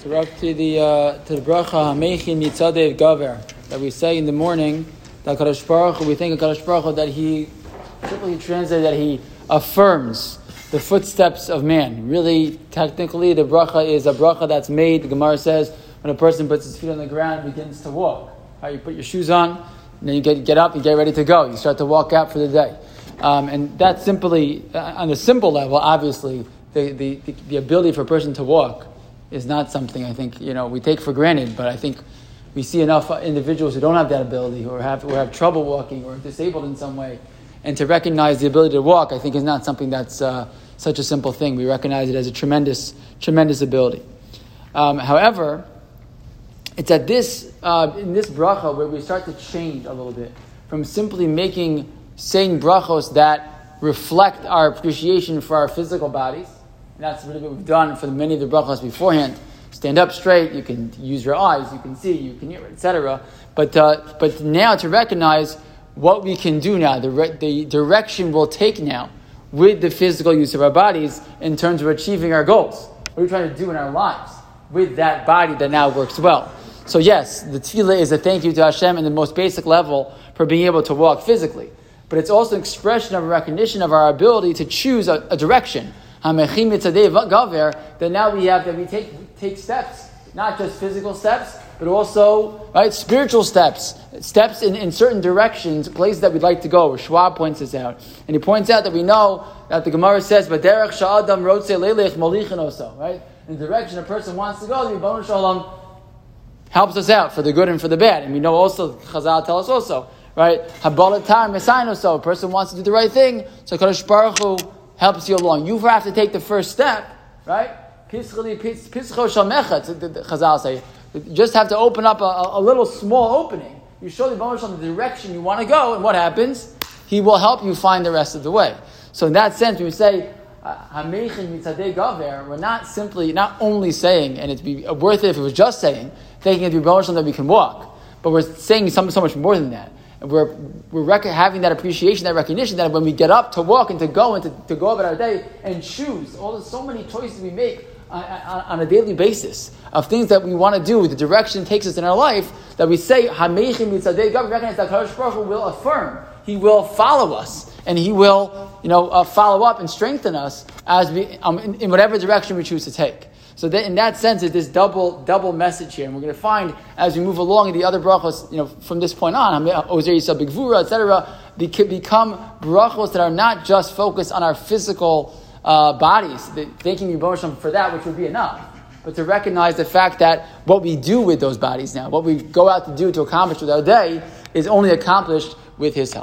So we're up to the uh, to the bracha Hamechin Mitzadei Gaver that we say in the morning. That Kadosh Baruch we think of Kadosh Baruch that he simply translated that he affirms the footsteps of man. Really, technically, the bracha is a bracha that's made. The Gemara says when a person puts his feet on the ground, begins to walk. Right, you put your shoes on, then you get get up, you get ready to go. You start to walk out for the day, um, and that's simply uh, on a simple level. Obviously, the, the, the, the ability for a person to walk is not something I think you know we take for granted. But I think we see enough individuals who don't have that ability, who have who have trouble walking or are disabled in some way, and to recognize the ability to walk, I think is not something that's uh, such a simple thing. We recognize it as a tremendous tremendous ability. Um, however, it's at this uh, in this bracha where we start to change a little bit from simply making saying brachos that reflect our appreciation for our physical bodies and that's really what we've done for many of the brachas beforehand. Stand up straight, you can use your eyes, you can see, you can hear, etc. But, uh, but now to recognize what we can do now, the, re- the direction we'll take now with the physical use of our bodies in terms of achieving our goals. What are we trying to do in our lives with that body that now works well? So yes, the tefillah is a thank you to Hashem in the most basic level for being able to walk physically. But it's also an expression of recognition of our ability to choose a, a direction, that now we have that we take take steps, not just physical steps, but also right spiritual steps, steps in, in certain directions, places that we'd like to go. Schwab points this out, and he points out that we know that the Gemara says, "But derech sha'adam rotze lelech molichin oso." Right, in the direction a person wants to go, the Ribbono Shel Olam helps us out for the good and for the bad, and we know also Chazal tell us also. Right, habalatar mesaino so a person wants to do the right thing, so Kadosh Baruch Hu helps you along. You have to take the first step, right? Chazal say. Just have to open up a, a little small opening. You show the Baruch the direction you want to go, and what happens? He will help you find the rest of the way. So in that sense, we say we're not simply, not only saying, and it'd be worth it if it was just saying, thinking of the Baruch that we can walk, but we're saying something so much more than that we're, we're rec- having that appreciation, that recognition that when we get up to walk and to go and to, to go about our day and choose, all the so many choices we make on, on, on, a daily basis of things that we want to do, the direction takes us in our life, that we say, Hamechin Mitzadei, God recognize that Kadosh Baruch Hu will affirm, He will follow us, and He will, you know, uh, follow up and strengthen us as we, um, in, in whatever direction we choose to take. So that in that sense, it's this double double message here, and we're going to find as we move along in the other brachos, you know, from this point on, Ozer Yisrael etc., become brachos that are not just focused on our physical uh, bodies, thanking Yibboshim for that, which would be enough, but to recognize the fact that what we do with those bodies now, what we go out to do to accomplish with our day, is only accomplished with His help.